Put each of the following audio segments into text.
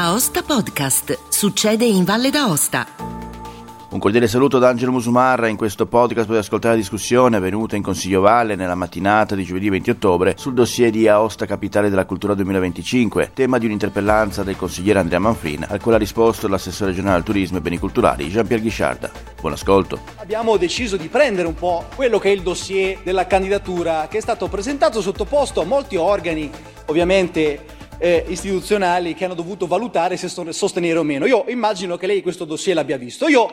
Aosta Podcast. Succede in Valle d'Aosta. Un cordiale saluto da Angelo Musumarra. In questo podcast potete ascoltare la discussione avvenuta in Consiglio Valle nella mattinata di giovedì 20 ottobre sul dossier di Aosta Capitale della Cultura 2025, tema di un'interpellanza del consigliere Andrea Manfrin, al quale ha risposto l'assessore regionale al turismo e beni culturali Jean-Pierre Ghisciarda. Buon ascolto. Abbiamo deciso di prendere un po' quello che è il dossier della candidatura che è stato presentato, sottoposto a molti organi, ovviamente eh, istituzionali che hanno dovuto valutare se sostenere o meno. Io immagino che lei questo dossier l'abbia visto. Io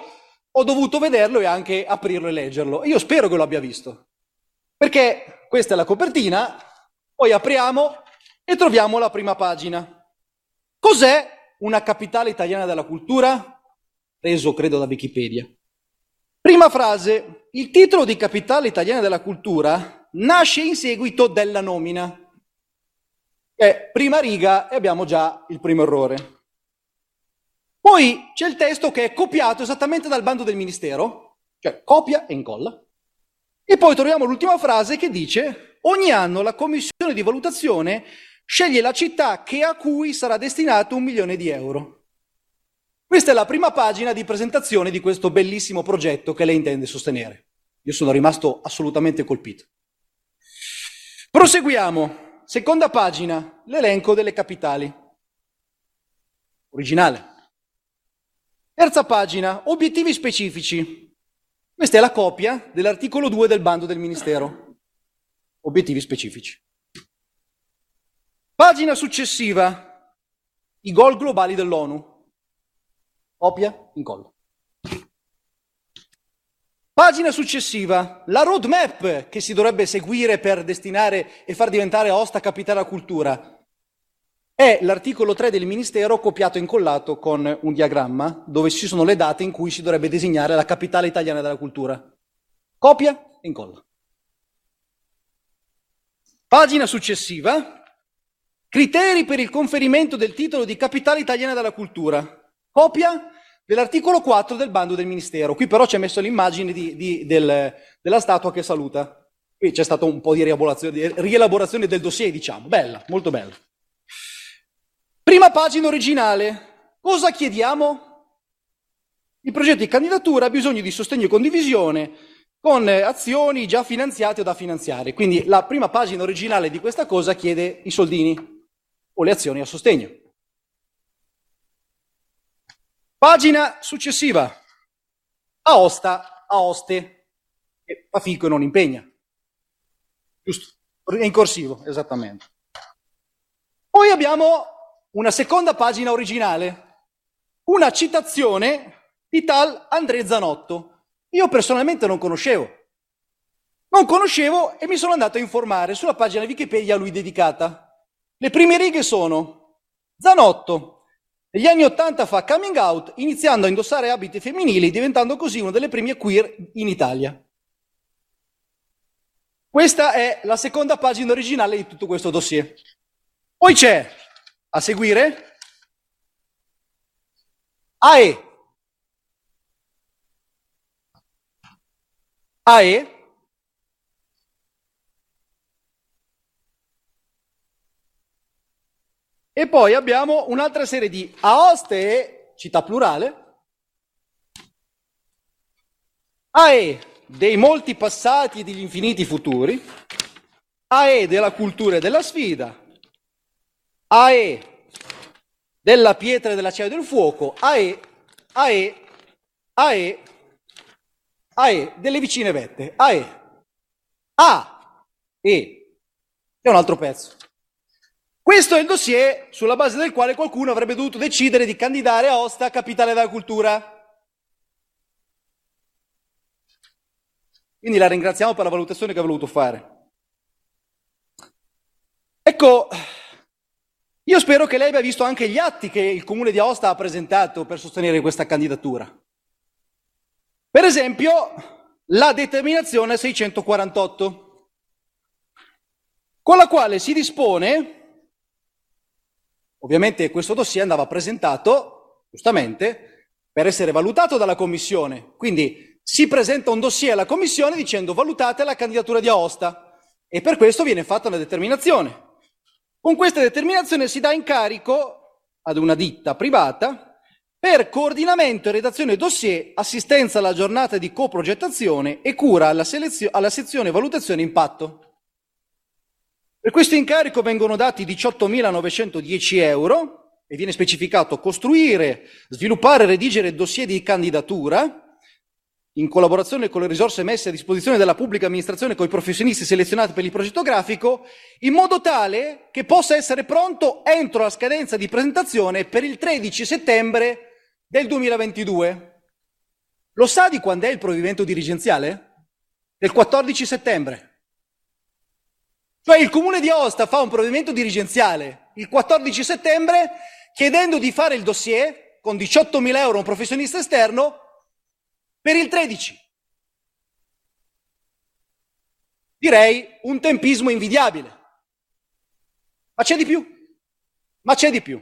ho dovuto vederlo e anche aprirlo e leggerlo. Io spero che lo abbia visto. Perché questa è la copertina, poi apriamo e troviamo la prima pagina. Cos'è una capitale italiana della cultura? Preso, credo, da Wikipedia. Prima frase, il titolo di capitale italiana della cultura nasce in seguito della nomina è prima riga e abbiamo già il primo errore. Poi c'è il testo che è copiato esattamente dal bando del Ministero, cioè copia e incolla. E poi troviamo l'ultima frase che dice ogni anno la commissione di valutazione sceglie la città che a cui sarà destinato un milione di euro. Questa è la prima pagina di presentazione di questo bellissimo progetto che lei intende sostenere. Io sono rimasto assolutamente colpito. Proseguiamo. Seconda pagina, l'elenco delle capitali. Originale. Terza pagina, obiettivi specifici. Questa è la copia dell'articolo 2 del bando del Ministero. Obiettivi specifici. Pagina successiva, i gol globali dell'ONU. Copia, incollo. Pagina successiva, la roadmap che si dovrebbe seguire per destinare e far diventare Aosta capitale della cultura. È l'articolo 3 del Ministero copiato e incollato con un diagramma dove ci sono le date in cui si dovrebbe disegnare la capitale italiana della cultura. Copia e incolla. Pagina successiva, criteri per il conferimento del titolo di capitale italiana della cultura. Copia dell'articolo 4 del bando del Ministero. Qui però c'è messo l'immagine di, di, del, della statua che saluta. Qui c'è stato un po' di rielaborazione del dossier, diciamo. Bella, molto bella. Prima pagina originale. Cosa chiediamo? Il progetto di candidatura ha bisogno di sostegno e condivisione con azioni già finanziate o da finanziare. Quindi la prima pagina originale di questa cosa chiede i soldini o le azioni a sostegno. Pagina successiva. Aosta, Aoste, che fa fico e non impegna. Giusto, è in corsivo, esattamente. Poi abbiamo una seconda pagina originale, una citazione di tal André Zanotto. Io personalmente non conoscevo. Non conoscevo e mi sono andato a informare sulla pagina Wikipedia a lui dedicata. Le prime righe sono Zanotto, negli anni Ottanta fa coming out, iniziando a indossare abiti femminili, diventando così una delle prime queer in Italia. Questa è la seconda pagina originale di tutto questo dossier. Poi c'è, a seguire, AE. AE E poi abbiamo un'altra serie di Aoste, città plurale, AE dei molti passati e degli infiniti futuri, AE della cultura e della sfida, AE della pietra e dell'acciaio del fuoco, AE, AE, AE, AE delle vicine vette, AE, A, E, è un altro pezzo. Questo è il dossier sulla base del quale qualcuno avrebbe dovuto decidere di candidare a Osta capitale della cultura. Quindi la ringraziamo per la valutazione che ha voluto fare. Ecco, io spero che lei abbia visto anche gli atti che il comune di Aosta ha presentato per sostenere questa candidatura. Per esempio, la determinazione 648, con la quale si dispone Ovviamente questo dossier andava presentato, giustamente, per essere valutato dalla Commissione. Quindi si presenta un dossier alla Commissione dicendo valutate la candidatura di Aosta e per questo viene fatta una determinazione. Con questa determinazione si dà incarico ad una ditta privata per coordinamento e redazione dossier, assistenza alla giornata di coprogettazione e cura alla, selezio- alla sezione valutazione impatto. Per questo incarico vengono dati 18.910 euro e viene specificato costruire, sviluppare e redigere dossier di candidatura in collaborazione con le risorse messe a disposizione della pubblica amministrazione con i professionisti selezionati per il progetto grafico, in modo tale che possa essere pronto entro la scadenza di presentazione per il 13 settembre del 2022. Lo sa di quando è il provvedimento dirigenziale? Del 14 settembre. Cioè il comune di Aosta fa un provvedimento dirigenziale il 14 settembre chiedendo di fare il dossier con 18.000 euro a un professionista esterno per il 13. Direi un tempismo invidiabile. Ma c'è di più. Ma c'è di più.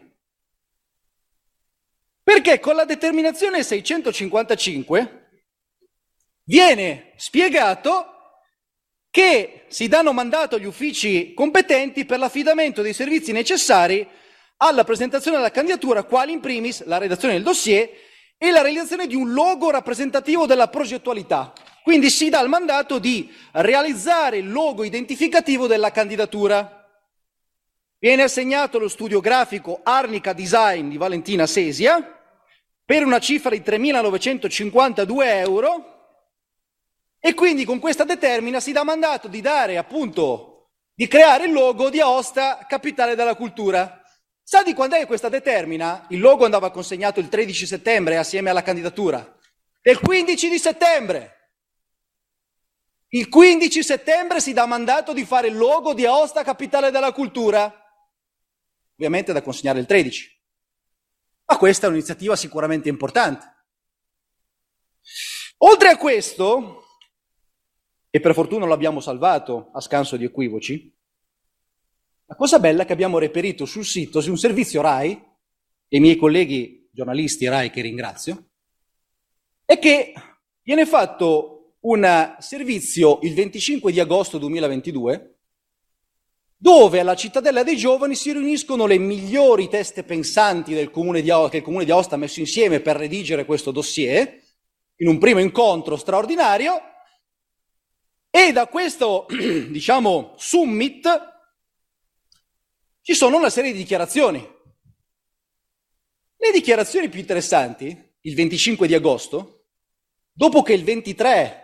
Perché con la determinazione 655 viene spiegato che si danno mandato agli uffici competenti per l'affidamento dei servizi necessari alla presentazione della candidatura, quali in primis la redazione del dossier e la realizzazione di un logo rappresentativo della progettualità. Quindi si dà il mandato di realizzare il logo identificativo della candidatura. Viene assegnato lo studio grafico Arnica Design di Valentina Sesia per una cifra di 3.952 euro e quindi con questa determina si dà mandato di dare appunto, di creare il logo di Aosta, capitale della cultura. Sa di quando è questa determina? Il logo andava consegnato il 13 settembre assieme alla candidatura. Il 15 di settembre. Il 15 settembre si dà mandato di fare il logo di Aosta, capitale della cultura. Ovviamente da consegnare il 13. Ma questa è un'iniziativa sicuramente importante. Oltre a questo, e per fortuna l'abbiamo salvato a scanso di equivoci, la cosa bella è che abbiamo reperito sul sito, su un servizio RAI, e i miei colleghi giornalisti RAI che ringrazio, è che viene fatto un servizio il 25 di agosto 2022 dove alla cittadella dei giovani si riuniscono le migliori teste pensanti del comune di Aosta, che il comune di Aosta ha messo insieme per redigere questo dossier, in un primo incontro straordinario, e da questo, diciamo, summit ci sono una serie di dichiarazioni. Le dichiarazioni più interessanti, il 25 di agosto, dopo che il 23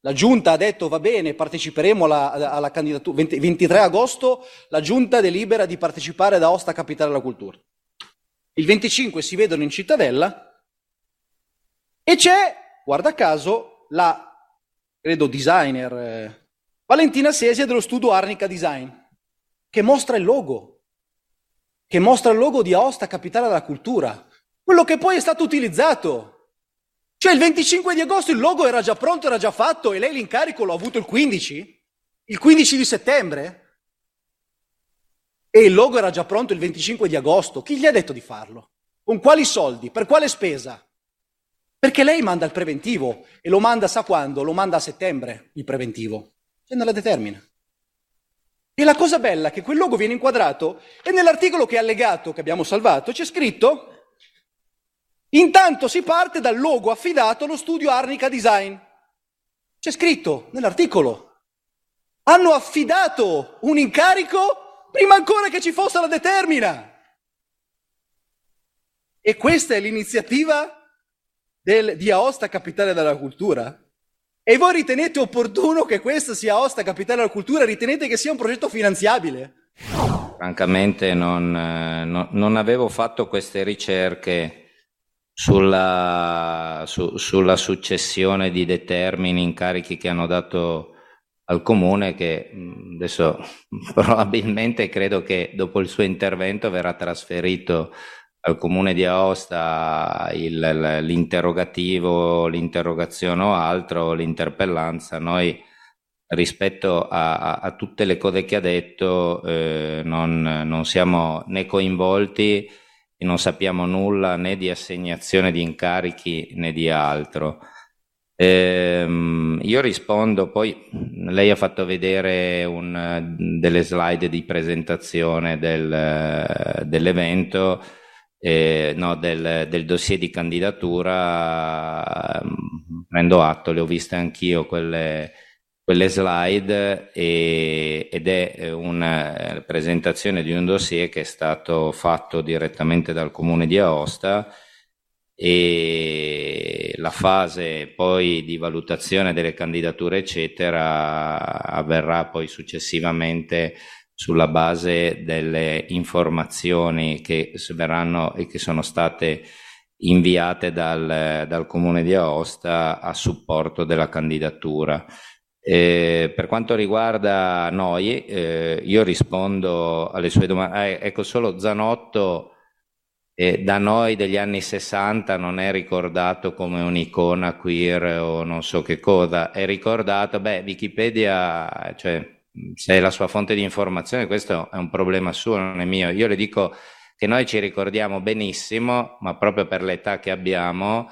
la giunta ha detto va bene, parteciperemo alla, alla candidatura, 20, 23 agosto la giunta delibera di partecipare da Osta Capitale della Cultura. Il 25 si vedono in cittadella e c'è, guarda caso, la credo designer, eh, Valentina Sesia dello studio Arnica Design, che mostra il logo, che mostra il logo di Aosta, capitale della cultura, quello che poi è stato utilizzato. Cioè il 25 di agosto il logo era già pronto, era già fatto e lei l'incarico l'ha avuto il 15, il 15 di settembre. E il logo era già pronto il 25 di agosto. Chi gli ha detto di farlo? Con quali soldi? Per quale spesa? Perché lei manda il preventivo e lo manda, sa quando? Lo manda a settembre il preventivo. E non la determina. E la cosa bella è che quel logo viene inquadrato e nell'articolo che è allegato, che abbiamo salvato, c'è scritto Intanto si parte dal logo affidato allo studio Arnica Design. C'è scritto nell'articolo. Hanno affidato un incarico prima ancora che ci fosse la determina. E questa è l'iniziativa del, di Aosta capitale della cultura? E voi ritenete opportuno che questa sia Aosta capitale della cultura? Ritenete che sia un progetto finanziabile? Francamente non, eh, no, non avevo fatto queste ricerche sulla, su, sulla successione di determini, incarichi che hanno dato al comune che adesso probabilmente credo che dopo il suo intervento verrà trasferito al comune di Aosta il, l'interrogativo, l'interrogazione o altro, l'interpellanza, noi rispetto a, a, a tutte le cose che ha detto eh, non, non, siamo né coinvolti e non sappiamo nulla né di assegnazione di incarichi né di altro. Eh, io rispondo, poi lei ha fatto vedere un, delle slide di presentazione del, dell'evento eh, no, del, del, dossier di candidatura, mm, prendo atto, le ho viste anch'io quelle, quelle slide e, ed è una presentazione di un dossier che è stato fatto direttamente dal comune di Aosta e la fase poi di valutazione delle candidature eccetera avverrà poi successivamente sulla base delle informazioni che verranno e che sono state inviate dal, dal comune di Aosta a supporto della candidatura. Eh, per quanto riguarda noi, eh, io rispondo alle sue domande. Eh, ecco, solo Zanotto eh, da noi degli anni 60 non è ricordato come un'icona queer o non so che cosa, è ricordato, beh, Wikipedia, cioè, se è la sua fonte di informazione, questo è un problema suo, non è mio. Io le dico che noi ci ricordiamo benissimo, ma proprio per l'età che abbiamo,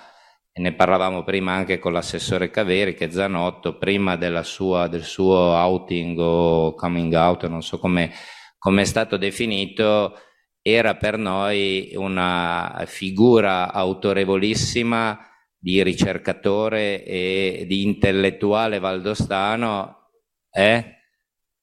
e ne parlavamo prima anche con l'assessore Caveri, che Zanotto, prima sua, del suo outing o coming out, non so come è stato definito, era per noi una figura autorevolissima di ricercatore e di intellettuale valdostano, eh?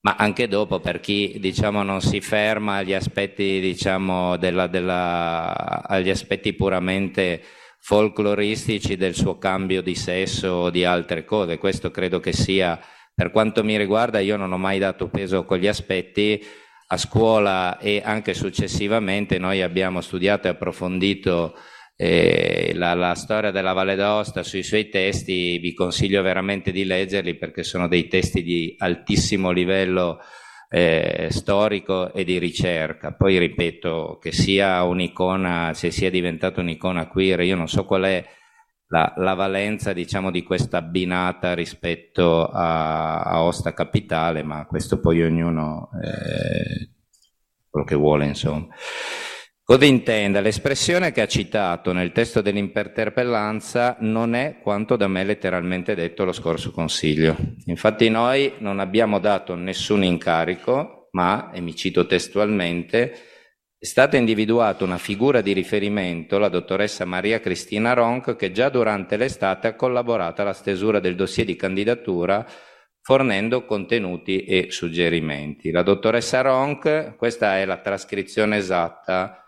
Ma anche dopo per chi diciamo, non si ferma agli aspetti, diciamo, della, della, agli aspetti puramente folcloristici del suo cambio di sesso o di altre cose. Questo credo che sia, per quanto mi riguarda, io non ho mai dato peso a quegli aspetti a scuola e anche successivamente noi abbiamo studiato e approfondito eh, la, la, storia della Valle d'Aosta sui suoi testi, vi consiglio veramente di leggerli perché sono dei testi di altissimo livello eh, storico e di ricerca. Poi ripeto che sia un'icona, se sia diventata un'icona queer, io non so qual è la, la valenza diciamo, di questa abbinata rispetto a, a, Osta Capitale, ma questo poi ognuno eh, quello che vuole, insomma. Cosa intenda? L'espressione che ha citato nel testo dell'interpellanza non è quanto da me letteralmente detto lo scorso Consiglio. Infatti noi non abbiamo dato nessun incarico, ma, e mi cito testualmente, è stata individuata una figura di riferimento, la dottoressa Maria Cristina Ronc, che già durante l'estate ha collaborato alla stesura del dossier di candidatura fornendo contenuti e suggerimenti. La dottoressa Ronc, questa è la trascrizione esatta,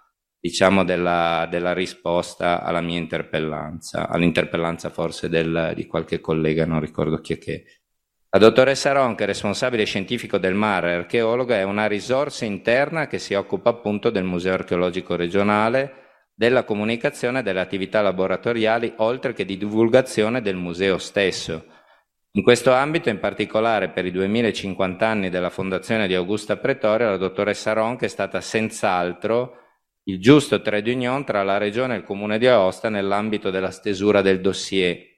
diciamo, della, della risposta alla mia interpellanza, all'interpellanza forse del, di qualche collega, non ricordo chi è che la dottoressa Ronca, responsabile scientifico del mare archeologa, è una risorsa interna che si occupa appunto del Museo archeologico regionale, della comunicazione delle attività laboratoriali, oltre che di divulgazione del museo stesso. In questo ambito, in particolare per i 2050 anni della fondazione di Augusta Pretoria, la dottoressa Ronca è stata senz'altro il giusto trade union tra la Regione e il Comune di Aosta nell'ambito della stesura del dossier.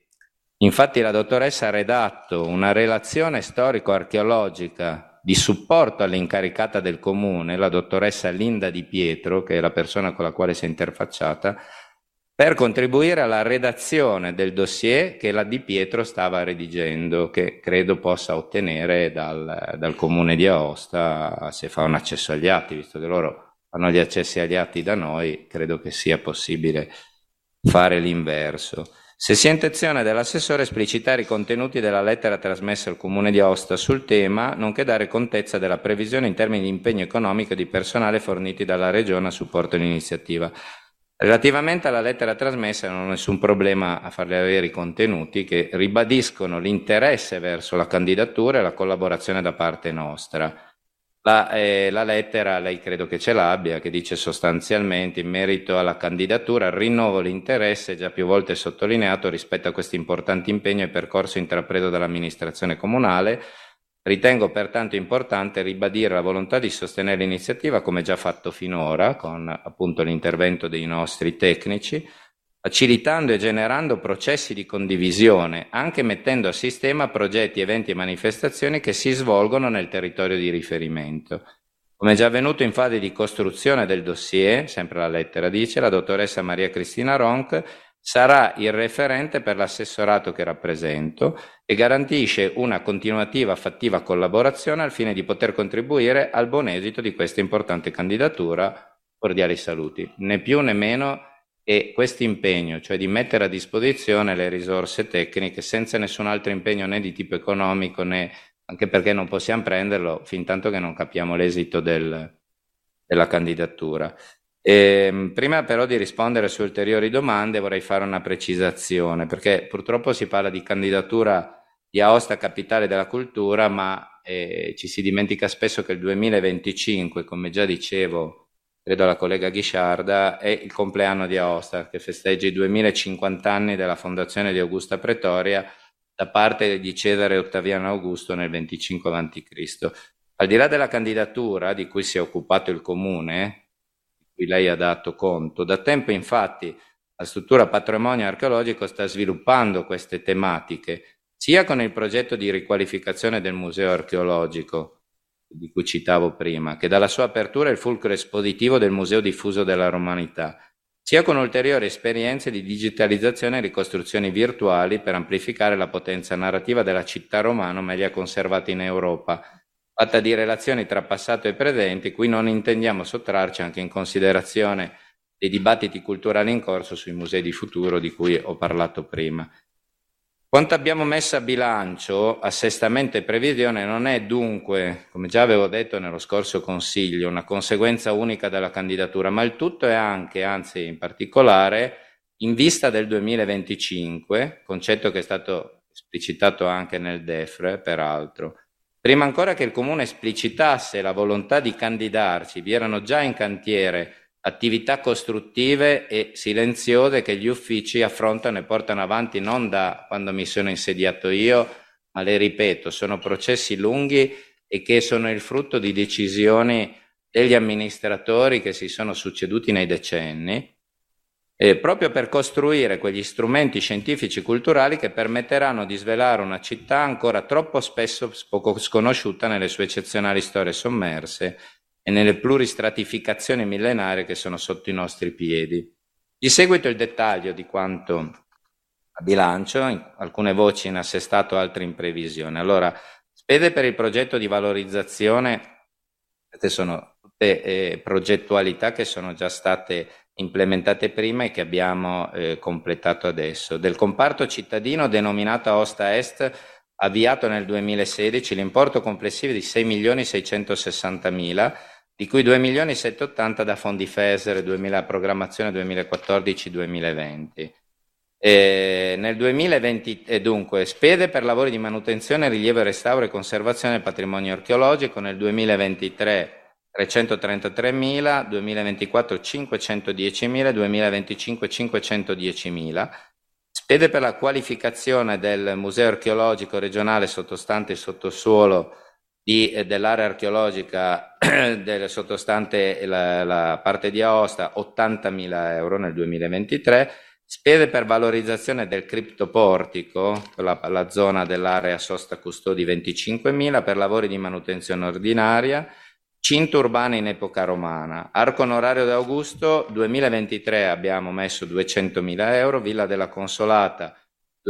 Infatti la dottoressa ha redatto una relazione storico-archeologica di supporto all'incaricata del comune, la dottoressa Linda Di Pietro, che è la persona con la quale si è interfacciata, per contribuire alla redazione del dossier che la Di Pietro stava redigendo, che credo possa ottenere dal, dal comune di Aosta se fa un accesso agli atti, visto che loro fanno gli accessi agli atti da noi, credo che sia possibile fare l'inverso. Se sia intenzione dell'assessore esplicitare i contenuti della lettera trasmessa al Comune di Aosta sul tema, nonché dare contezza della previsione in termini di impegno economico e di personale forniti dalla Regione a supporto dell'iniziativa. Relativamente alla lettera trasmessa non ho nessun problema a farle avere i contenuti che ribadiscono l'interesse verso la candidatura e la collaborazione da parte nostra. La, eh, la, lettera, lei credo che ce l'abbia, che dice sostanzialmente in merito alla candidatura rinnovo l'interesse già più volte sottolineato rispetto a questo importante impegno e percorso intrapreso dall'amministrazione comunale. Ritengo pertanto importante ribadire la volontà di sostenere l'iniziativa come già fatto finora con appunto l'intervento dei nostri tecnici, facilitando e generando processi di condivisione, anche mettendo a sistema progetti, eventi e manifestazioni che si svolgono nel territorio di riferimento. Come già avvenuto in fase di costruzione del dossier, sempre la lettera dice, la dottoressa Maria Cristina Ronc sarà il referente per l'assessorato che rappresento e garantisce una continuativa fattiva collaborazione al fine di poter contribuire al buon esito di questa importante candidatura Cordiali saluti. Né più né meno e questo impegno, cioè di mettere a disposizione le risorse tecniche senza nessun altro impegno né di tipo economico né anche perché non possiamo prenderlo fin tanto che non capiamo l'esito del, della candidatura. E, ehm, prima però di rispondere su ulteriori domande vorrei fare una precisazione perché purtroppo si parla di candidatura di Aosta Capitale della Cultura ma eh, ci si dimentica spesso che il 2025, come già dicevo credo alla collega Ghisciarda, è il compleanno di Aosta, che festeggia i 2050 anni della fondazione di Augusta Pretoria da parte di Cesare Ottaviano Augusto nel 25 a.C. Al di là della candidatura di cui si è occupato il comune, di cui lei ha dato conto, da tempo infatti la struttura patrimonio archeologico sta sviluppando queste tematiche, sia con il progetto di riqualificazione del museo archeologico, di cui citavo prima, che dalla sua apertura è il fulcro espositivo del Museo diffuso della Romanità, sia con ulteriori esperienze di digitalizzazione e ricostruzioni virtuali per amplificare la potenza narrativa della città romana meglio conservata in Europa, fatta di relazioni tra passato e presente, cui non intendiamo sottrarci anche in considerazione dei dibattiti culturali in corso sui musei di futuro di cui ho parlato prima. Quanto abbiamo messo a bilancio, assestamento e previsione non è dunque, come già avevo detto nello scorso Consiglio, una conseguenza unica della candidatura, ma il tutto è anche, anzi in particolare, in vista del 2025, concetto che è stato esplicitato anche nel DEFRE, peraltro. Prima ancora che il Comune esplicitasse la volontà di candidarci, vi erano già in cantiere attività costruttive e silenziose che gli uffici affrontano e portano avanti non da quando mi sono insediato io, ma le ripeto, sono processi lunghi e che sono il frutto di decisioni degli amministratori che si sono succeduti nei decenni, eh, proprio per costruire quegli strumenti scientifici e culturali che permetteranno di svelare una città ancora troppo spesso poco sconosciuta nelle sue eccezionali storie sommerse e nelle pluristratificazioni millenarie che sono sotto i nostri piedi. Di seguito il dettaglio di quanto a bilancio, alcune voci in assestato, altre in previsione. Allora, spese per il progetto di valorizzazione, queste sono tutte eh, progettualità che sono già state implementate prima e che abbiamo eh, completato adesso. Del comparto cittadino denominato Osta Est, avviato nel 2016, l'importo complessivo di 6 milioni 660 mila, di cui 2 milioni 780 da fondi FESER 2000, programmazione 2014-2020. E nel 2020, e dunque, spese per lavori di manutenzione, rilievo, restauro e conservazione del patrimonio archeologico nel 2023 333.000, 2024 510.000, 2025 510.000. Spese per la qualificazione del Museo archeologico regionale sottostante il sottosuolo eh, dell'area archeologica del sottostante la, la parte di Aosta 80.000 euro nel 2023, spese per valorizzazione del criptoportico, la, la zona dell'area sosta custodi 25.000, per lavori di manutenzione ordinaria, cinta urbana in epoca romana, arco onorario d'Augusto 2023 abbiamo messo 200.000 euro, Villa della Consolata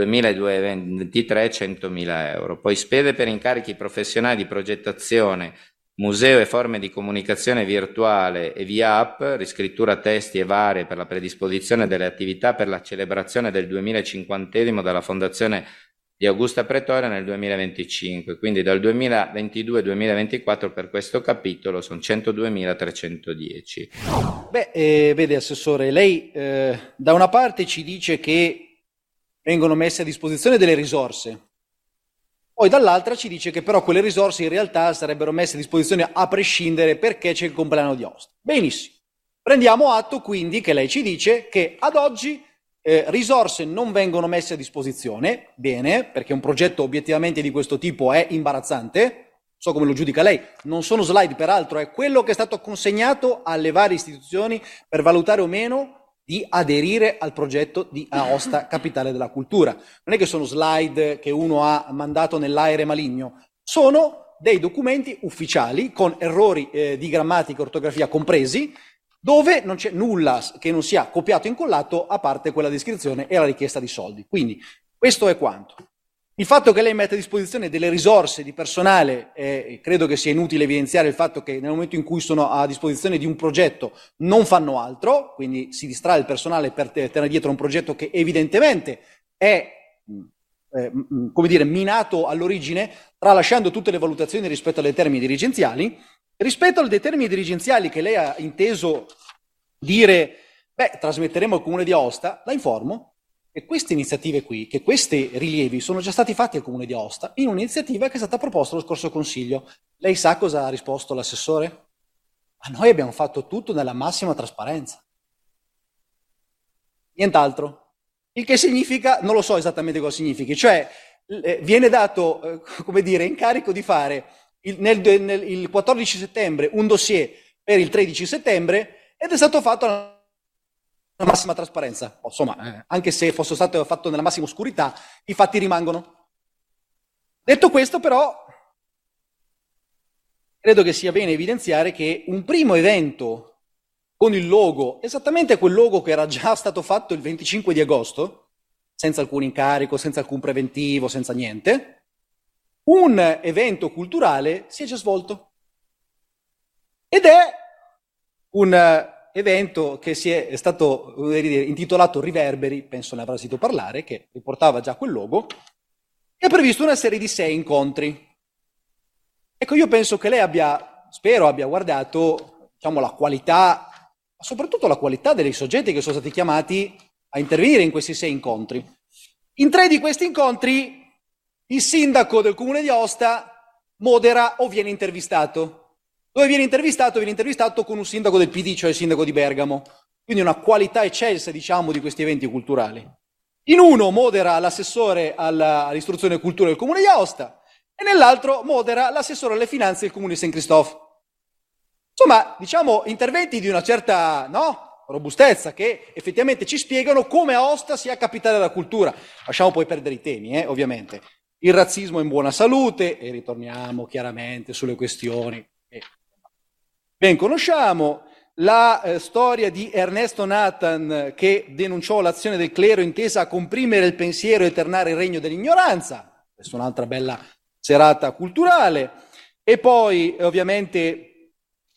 2023 100.000 euro. Poi spese per incarichi professionali di progettazione, museo e forme di comunicazione virtuale e via app, riscrittura testi e varie per la predisposizione delle attività per la celebrazione del 2050 della Fondazione di Augusta Pretoria nel 2025, quindi dal 2022-2024 per questo capitolo sono 102.310. Beh, eh, vede Assessore, lei eh, da una parte ci dice che vengono messe a disposizione delle risorse. Poi dall'altra ci dice che però quelle risorse in realtà sarebbero messe a disposizione a prescindere perché c'è il compleanno di Aosta. Benissimo. Prendiamo atto quindi che lei ci dice che ad oggi eh, risorse non vengono messe a disposizione, bene, perché un progetto obiettivamente di questo tipo è imbarazzante, so come lo giudica lei, non sono slide peraltro, è quello che è stato consegnato alle varie istituzioni per valutare o meno di aderire al progetto di Aosta Capitale della Cultura. Non è che sono slide che uno ha mandato nell'aere maligno, sono dei documenti ufficiali con errori eh, di grammatica e ortografia compresi, dove non c'è nulla che non sia copiato e incollato a parte quella descrizione e la richiesta di soldi. Quindi questo è quanto. Il fatto che lei metta a disposizione delle risorse di personale, eh, credo che sia inutile evidenziare il fatto che nel momento in cui sono a disposizione di un progetto non fanno altro, quindi si distrae il personale per tenere dietro un progetto che evidentemente è eh, come dire, minato all'origine, tralasciando tutte le valutazioni rispetto alle termini dirigenziali. Rispetto alle termini dirigenziali che lei ha inteso dire, beh, trasmetteremo al Comune di Aosta, la informo che queste iniziative qui, che questi rilievi sono già stati fatti al Comune di Aosta in un'iniziativa che è stata proposta allo scorso Consiglio. Lei sa cosa ha risposto l'assessore? Ma noi abbiamo fatto tutto nella massima trasparenza. Nient'altro. Il che significa, non lo so esattamente cosa significhi, cioè eh, viene dato, eh, come dire, incarico di fare il, nel, nel, il 14 settembre un dossier per il 13 settembre ed è stato fatto massima trasparenza. Insomma, eh, anche se fosse stato fatto nella massima oscurità, i fatti rimangono. Detto questo, però, credo che sia bene evidenziare che un primo evento con il logo, esattamente quel logo che era già stato fatto il 25 di agosto, senza alcun incarico, senza alcun preventivo, senza niente, un evento culturale si è già svolto. Ed è un evento che si è, è stato dire, intitolato Riverberi, penso ne avrà sentito parlare, che riportava già quel logo, e ha previsto una serie di sei incontri. Ecco, io penso che lei abbia, spero abbia guardato, diciamo, la qualità ma soprattutto la qualità dei soggetti che sono stati chiamati a intervenire in questi sei incontri. In tre di questi incontri il sindaco del comune di Aosta modera o viene intervistato. Dove viene intervistato? Viene intervistato con un sindaco del PD, cioè il sindaco di Bergamo. Quindi una qualità eccelsa, diciamo, di questi eventi culturali. In uno modera l'assessore all'istruzione e cultura del comune di Aosta e nell'altro modera l'assessore alle finanze del comune di St. Christophe. Insomma, diciamo, interventi di una certa no, robustezza che effettivamente ci spiegano come Aosta sia capitale della cultura. Lasciamo poi perdere i temi, eh, ovviamente. Il razzismo in buona salute, e ritorniamo chiaramente sulle questioni ben conosciamo, la eh, storia di Ernesto Nathan che denunciò l'azione del clero intesa a comprimere il pensiero e eternare il regno dell'ignoranza, questa è un'altra bella serata culturale, e poi ovviamente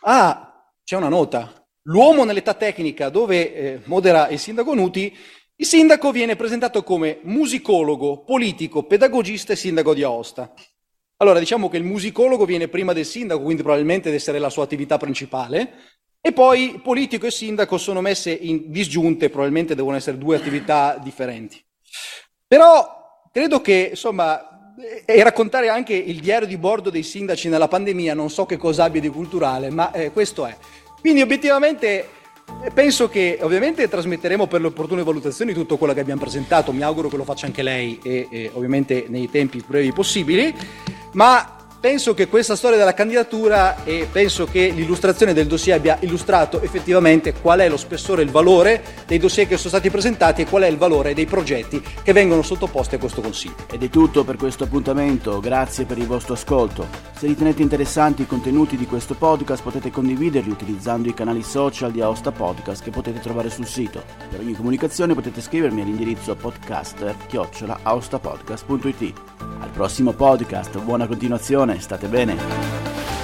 Ah, c'è una nota. L'uomo nell'età tecnica dove eh, modera il sindaco Nuti, il sindaco viene presentato come musicologo, politico, pedagogista e sindaco di Aosta. Allora, diciamo che il musicologo viene prima del sindaco, quindi probabilmente deve essere la sua attività principale, e poi politico e sindaco sono messe in disgiunte, probabilmente devono essere due attività differenti. Però credo che, insomma, e raccontare anche il diario di bordo dei sindaci nella pandemia, non so che cosa abbia di culturale, ma eh, questo è. Quindi obiettivamente eh, penso che ovviamente trasmetteremo per le opportune valutazioni tutto quello che abbiamo presentato, mi auguro che lo faccia anche lei e, e ovviamente nei tempi brevi possibili, ma Penso che questa storia della candidatura e penso che l'illustrazione del dossier abbia illustrato effettivamente qual è lo spessore e il valore dei dossier che sono stati presentati e qual è il valore dei progetti che vengono sottoposti a questo Consiglio. Ed è tutto per questo appuntamento, grazie per il vostro ascolto. Se ritenete interessanti i contenuti di questo podcast potete condividerli utilizzando i canali social di Aosta Podcast che potete trovare sul sito. Per ogni comunicazione potete scrivermi all'indirizzo podcaster-aostapodcast.it. Al prossimo podcast, buona continuazione, settimane, state bene.